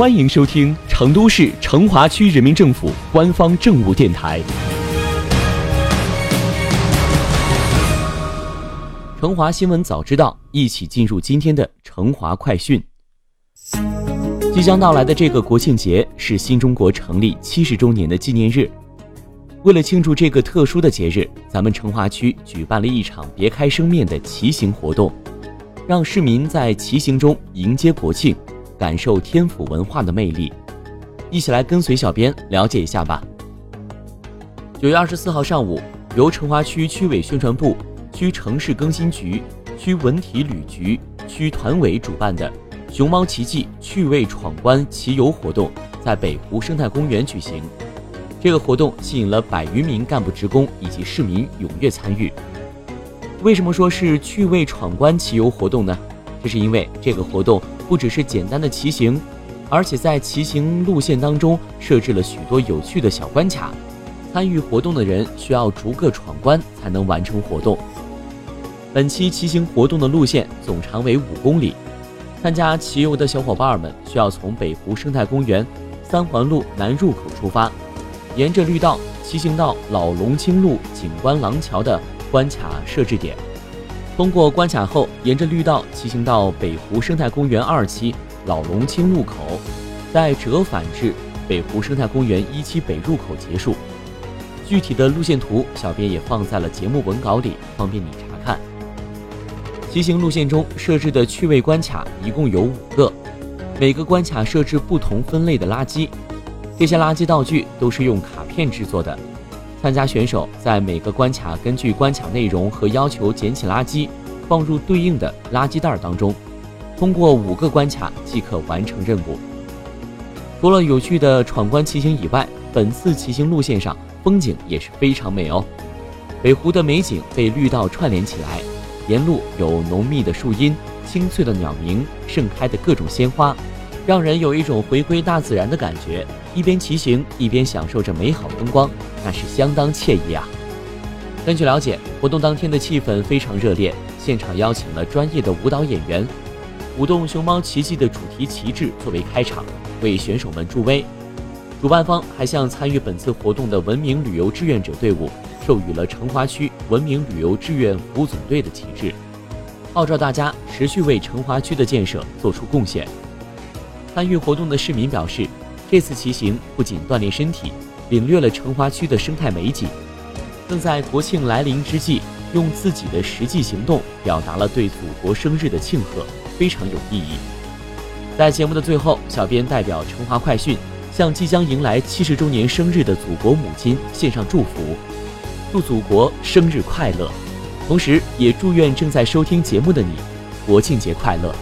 欢迎收听成都市成华区人民政府官方政务电台。成华新闻早知道，一起进入今天的成华快讯。即将到来的这个国庆节是新中国成立七十周年的纪念日。为了庆祝这个特殊的节日，咱们成华区举办了一场别开生面的骑行活动，让市民在骑行中迎接国庆，感受天府文化的魅力。一起来跟随小编了解一下吧。九月二十四号上午，由成华区区委宣传部、区城市更新局、区文体旅局、区团委主办的“熊猫奇迹趣味闯关骑游”活动在北湖生态公园举行。这个活动吸引了百余名干部职工以及市民踊跃参与。为什么说是趣味闯关骑游活动呢？这是因为这个活动不只是简单的骑行，而且在骑行路线当中设置了许多有趣的小关卡。参与活动的人需要逐个闯关才能完成活动。本期骑行活动的路线总长为五公里。参加骑游的小伙伴们需要从北湖生态公园三环路南入口出发。沿着绿道骑行到老龙青路景观廊桥的关卡设置点，通过关卡后，沿着绿道骑行到北湖生态公园二期老龙青路口，再折返至北湖生态公园一期北入口结束。具体的路线图，小编也放在了节目文稿里，方便你查看。骑行路线中设置的趣味关卡一共有五个，每个关卡设置不同分类的垃圾。这些垃圾道具都是用卡片制作的。参加选手在每个关卡根据关卡内容和要求捡起垃圾，放入对应的垃圾袋当中。通过五个关卡即可完成任务。除了有趣的闯关骑行以外，本次骑行路线上风景也是非常美哦。北湖的美景被绿道串联起来，沿路有浓密的树荫、清脆的鸟鸣、盛开的各种鲜花。让人有一种回归大自然的感觉，一边骑行一边享受着美好风光，那是相当惬意啊！根据了解，活动当天的气氛非常热烈，现场邀请了专业的舞蹈演员，舞动熊猫奇迹的主题旗帜作为开场，为选手们助威。主办方还向参与本次活动的文明旅游志愿者队伍授予了成华区文明旅游志愿服务总队的旗帜，号召大家持续为成华区的建设做出贡献。参与活动的市民表示，这次骑行不仅锻炼身体，领略了成华区的生态美景，更在国庆来临之际，用自己的实际行动表达了对祖国生日的庆贺，非常有意义。在节目的最后，小编代表成华快讯，向即将迎来七十周年生日的祖国母亲献上祝福，祝祖国生日快乐，同时也祝愿正在收听节目的你，国庆节快乐。